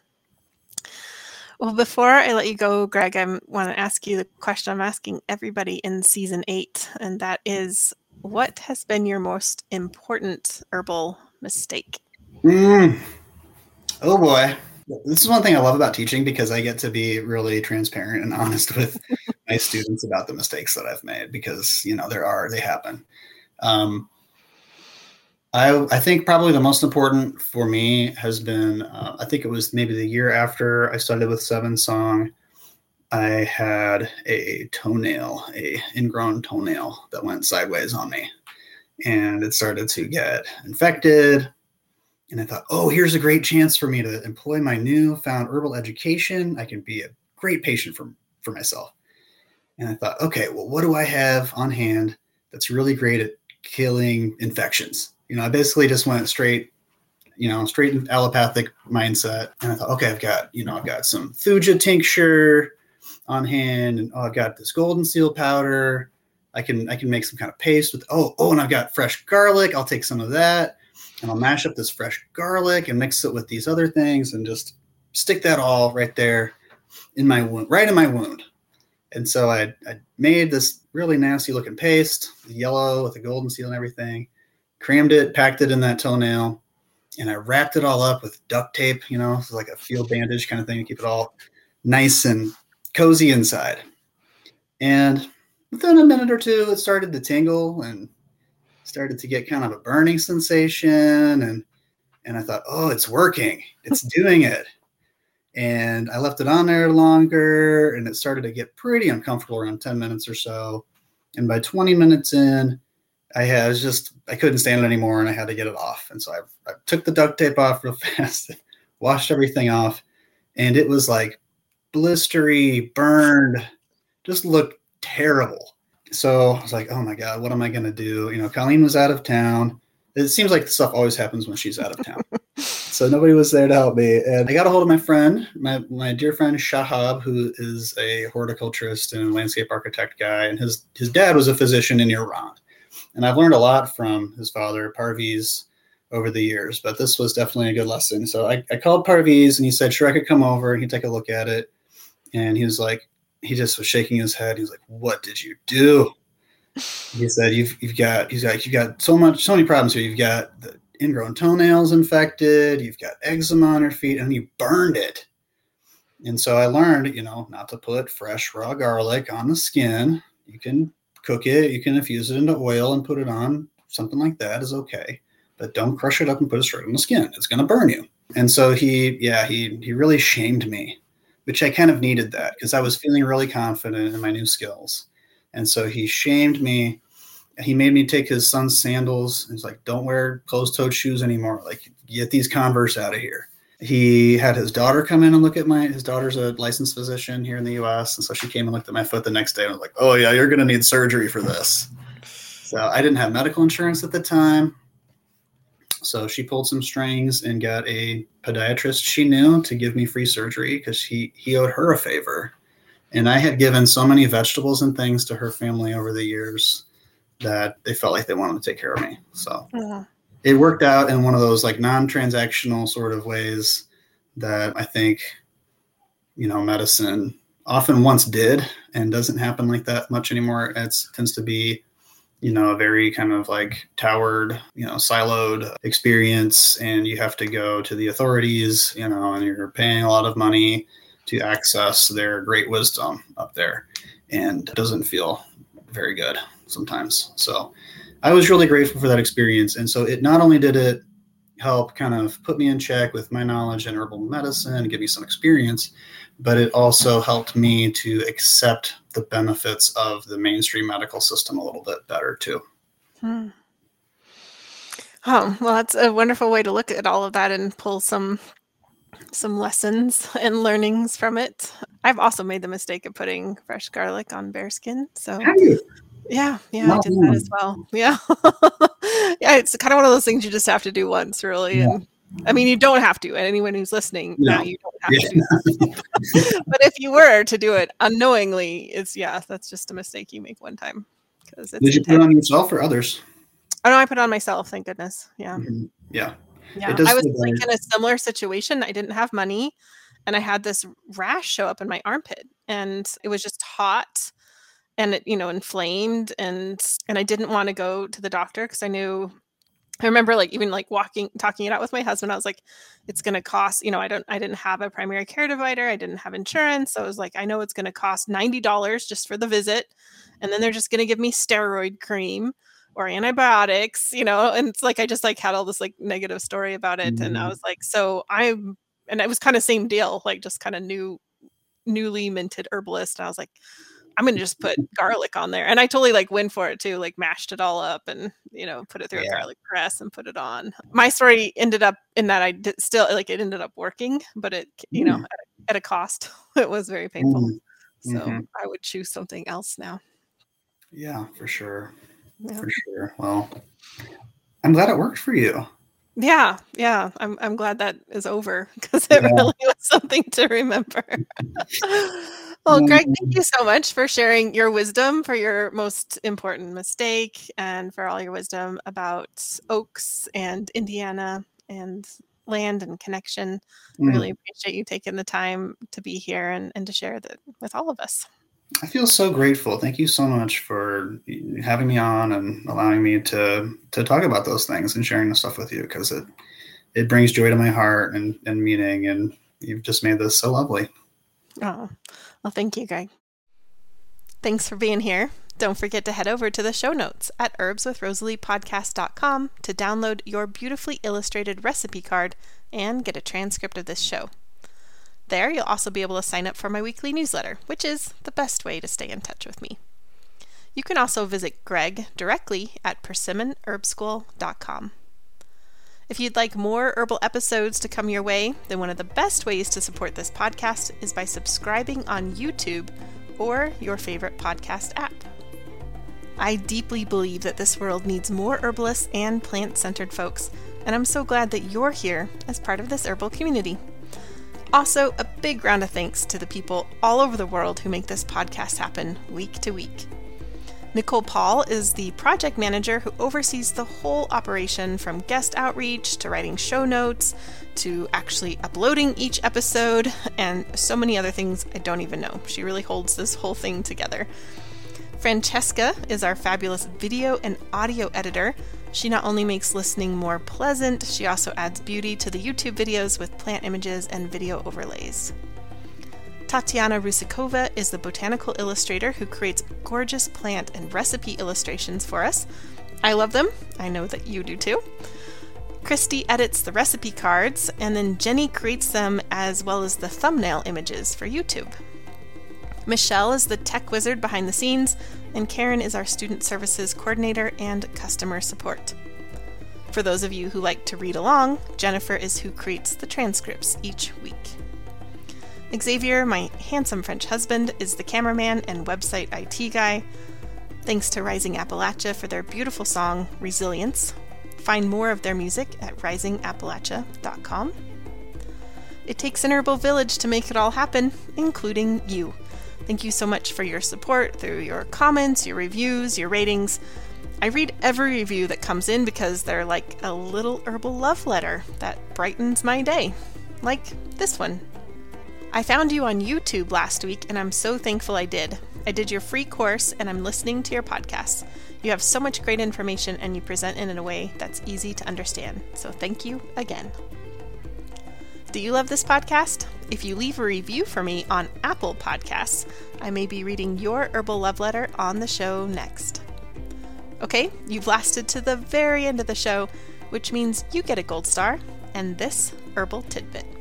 Well, before I let you go, Greg, I want to ask you the question I'm asking everybody in season eight, and that is what has been your most important herbal mistake? Mm. Oh boy. This is one thing I love about teaching because I get to be really transparent and *laughs* honest with my students about the mistakes that I've made because, you know, there are, they happen. Um, I, I think probably the most important for me has been, uh, I think it was maybe the year after I started with 7Song. I had a toenail, a ingrown toenail that went sideways on me, and it started to get infected and I thought, oh, here's a great chance for me to employ my newfound herbal education. I can be a great patient for, for myself. And I thought, okay, well, what do I have on hand that's really great at killing infections? You know, I basically just went straight, you know, straight allopathic mindset. And I thought, okay, I've got, you know, I've got some Thuja tincture on hand, and oh, I've got this golden seal powder. I can I can make some kind of paste with oh oh, and I've got fresh garlic. I'll take some of that and I'll mash up this fresh garlic and mix it with these other things and just stick that all right there in my wound, right in my wound. And so I, I made this really nasty looking paste, yellow with the golden seal and everything, crammed it, packed it in that toenail, and I wrapped it all up with duct tape, you know, like a field bandage kind of thing to keep it all nice and cozy inside. And within a minute or two, it started to tingle and started to get kind of a burning sensation. And and I thought, oh, it's working. It's doing it. And I left it on there longer and it started to get pretty uncomfortable around 10 minutes or so. And by 20 minutes in, I had was just I couldn't stand it anymore and I had to get it off. And so I, I took the duct tape off real *laughs* fast, washed everything off, and it was like blistery, burned, just looked terrible. So I was like, oh my God, what am I gonna do? You know, Colleen was out of town. It seems like stuff always happens when she's out of town. *laughs* so nobody was there to help me. And I got a hold of my friend, my, my dear friend Shahab, who is a horticulturist and landscape architect guy. And his, his dad was a physician in Iran. And I've learned a lot from his father, Parviz, over the years, but this was definitely a good lesson. So I, I called Parviz and he said, sure, I could come over and he'd take a look at it. And he was like, he just was shaking his head. He was like, what did you do? He *laughs* said, you've, you've got, he's like, you've got so much, so many problems here. You've got the ingrown toenails infected. You've got eczema on your feet and you burned it. And so I learned, you know, not to put fresh raw garlic on the skin. You can cook it, you can infuse it into oil and put it on. Something like that is okay, but don't crush it up and put it straight on the skin. It's going to burn you. And so he, yeah, he he really shamed me, which I kind of needed that because I was feeling really confident in my new skills. And so he shamed me. He made me take his son's sandals. He's like, "Don't wear closed-toed shoes anymore. Like, get these Converse out of here." he had his daughter come in and look at my his daughter's a licensed physician here in the US and so she came and looked at my foot the next day and was like oh yeah you're going to need surgery for this so I didn't have medical insurance at the time so she pulled some strings and got a podiatrist she knew to give me free surgery because he he owed her a favor. And I had given so many vegetables and things to her family over the years that they felt like they wanted to take care of me. So uh-huh. it worked out in one of those like non-transactional sort of ways that I think you know medicine often once did and doesn't happen like that much anymore. It tends to be you know a very kind of like towered you know siloed experience and you have to go to the authorities you know and you're paying a lot of money to access their great wisdom up there and it doesn't feel very good sometimes so I was really grateful for that experience. And so it not only did it help kind of put me in check with my knowledge in herbal medicine and give me some experience, but it also helped me to accept the benefits of the mainstream medical system a little bit better too. Hmm. Oh, well, that's a wonderful way to look at all of that and pull some some lessons *laughs* and learnings from it. I've also made the mistake of putting fresh garlic on bare skin. So yeah, yeah, Not I did that as well. *laughs* Yeah. *laughs* yeah, it's kind of one of those things you just have to do once, really. Yeah. And I mean, you don't have to. And anyone who's listening, no. now you don't have yeah. to. *laughs* but if you were to do it unknowingly, it's yeah, that's just a mistake you make one time. Because did you put it on yourself or others? Oh no, I put it on myself. Thank goodness. Yeah. Mm-hmm. Yeah. Yeah. I was like in a similar situation. I didn't have money, and I had this rash show up in my armpit, and it was just hot and it you know inflamed and and i didn't want to go to the doctor because i knew i remember like even like walking talking it out with my husband i was like it's going to cost you know i don't i didn't have a primary care divider i didn't have insurance so i was like i know it's going to cost $90 just for the visit and then they're just going to give me steroid cream or antibiotics you know and it's like i just like had all this like negative story about it mm-hmm. and i mm-hmm. was like so i'm and it was kind of same deal like just kind of new newly minted herbalist and i was like I'm gonna just put garlic on there. And I totally like went for it too, like mashed it all up and you know put it through yeah. a garlic press and put it on. My story ended up in that I did still like it ended up working, but it you mm. know at a, at a, cost. *laughs* it was very painful. Mm. So mm-hmm. I would choose something else now. Yeah, for sure. Yeah. For sure. Well, I'm glad it worked for you. Yeah, yeah. I'm I'm glad that is over because *laughs* it yeah. really was something to remember. *laughs* Well, Greg, thank you so much for sharing your wisdom for your most important mistake and for all your wisdom about oaks and Indiana and land and connection. Mm. Really appreciate you taking the time to be here and, and to share that with all of us. I feel so grateful. Thank you so much for having me on and allowing me to to talk about those things and sharing the stuff with you because it it brings joy to my heart and, and meaning and you've just made this so lovely. Oh, well, thank you, Greg. Thanks for being here. Don't forget to head over to the show notes at herbswithrosaliepodcast.com to download your beautifully illustrated recipe card and get a transcript of this show. There, you'll also be able to sign up for my weekly newsletter, which is the best way to stay in touch with me. You can also visit Greg directly at persimmonherbschool.com. If you'd like more herbal episodes to come your way, then one of the best ways to support this podcast is by subscribing on YouTube or your favorite podcast app. I deeply believe that this world needs more herbalists and plant centered folks, and I'm so glad that you're here as part of this herbal community. Also, a big round of thanks to the people all over the world who make this podcast happen week to week. Nicole Paul is the project manager who oversees the whole operation from guest outreach to writing show notes to actually uploading each episode and so many other things I don't even know. She really holds this whole thing together. Francesca is our fabulous video and audio editor. She not only makes listening more pleasant, she also adds beauty to the YouTube videos with plant images and video overlays. Tatiana Rusikova is the botanical illustrator who creates gorgeous plant and recipe illustrations for us. I love them. I know that you do too. Christy edits the recipe cards, and then Jenny creates them as well as the thumbnail images for YouTube. Michelle is the tech wizard behind the scenes, and Karen is our student services coordinator and customer support. For those of you who like to read along, Jennifer is who creates the transcripts each week. Xavier, my handsome French husband, is the cameraman and website IT guy. Thanks to Rising Appalachia for their beautiful song, Resilience. Find more of their music at risingappalachia.com. It takes an herbal village to make it all happen, including you. Thank you so much for your support through your comments, your reviews, your ratings. I read every review that comes in because they're like a little herbal love letter that brightens my day. Like this one I found you on YouTube last week, and I'm so thankful I did. I did your free course, and I'm listening to your podcast. You have so much great information, and you present it in a way that's easy to understand. So thank you again. Do you love this podcast? If you leave a review for me on Apple Podcasts, I may be reading your herbal love letter on the show next. Okay, you've lasted to the very end of the show, which means you get a gold star and this herbal tidbit.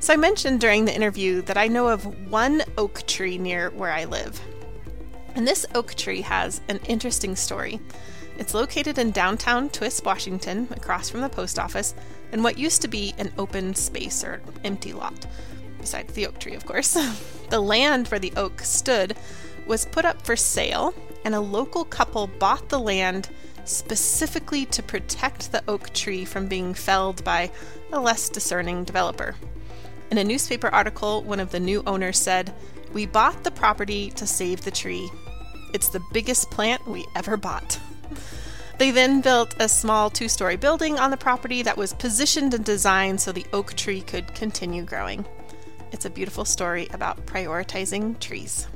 So, I mentioned during the interview that I know of one oak tree near where I live. And this oak tree has an interesting story. It's located in downtown Twisp, Washington, across from the post office, in what used to be an open space or empty lot, besides the oak tree, of course. *laughs* the land where the oak stood was put up for sale, and a local couple bought the land specifically to protect the oak tree from being felled by a less discerning developer. In a newspaper article, one of the new owners said, We bought the property to save the tree. It's the biggest plant we ever bought. They then built a small two story building on the property that was positioned and designed so the oak tree could continue growing. It's a beautiful story about prioritizing trees.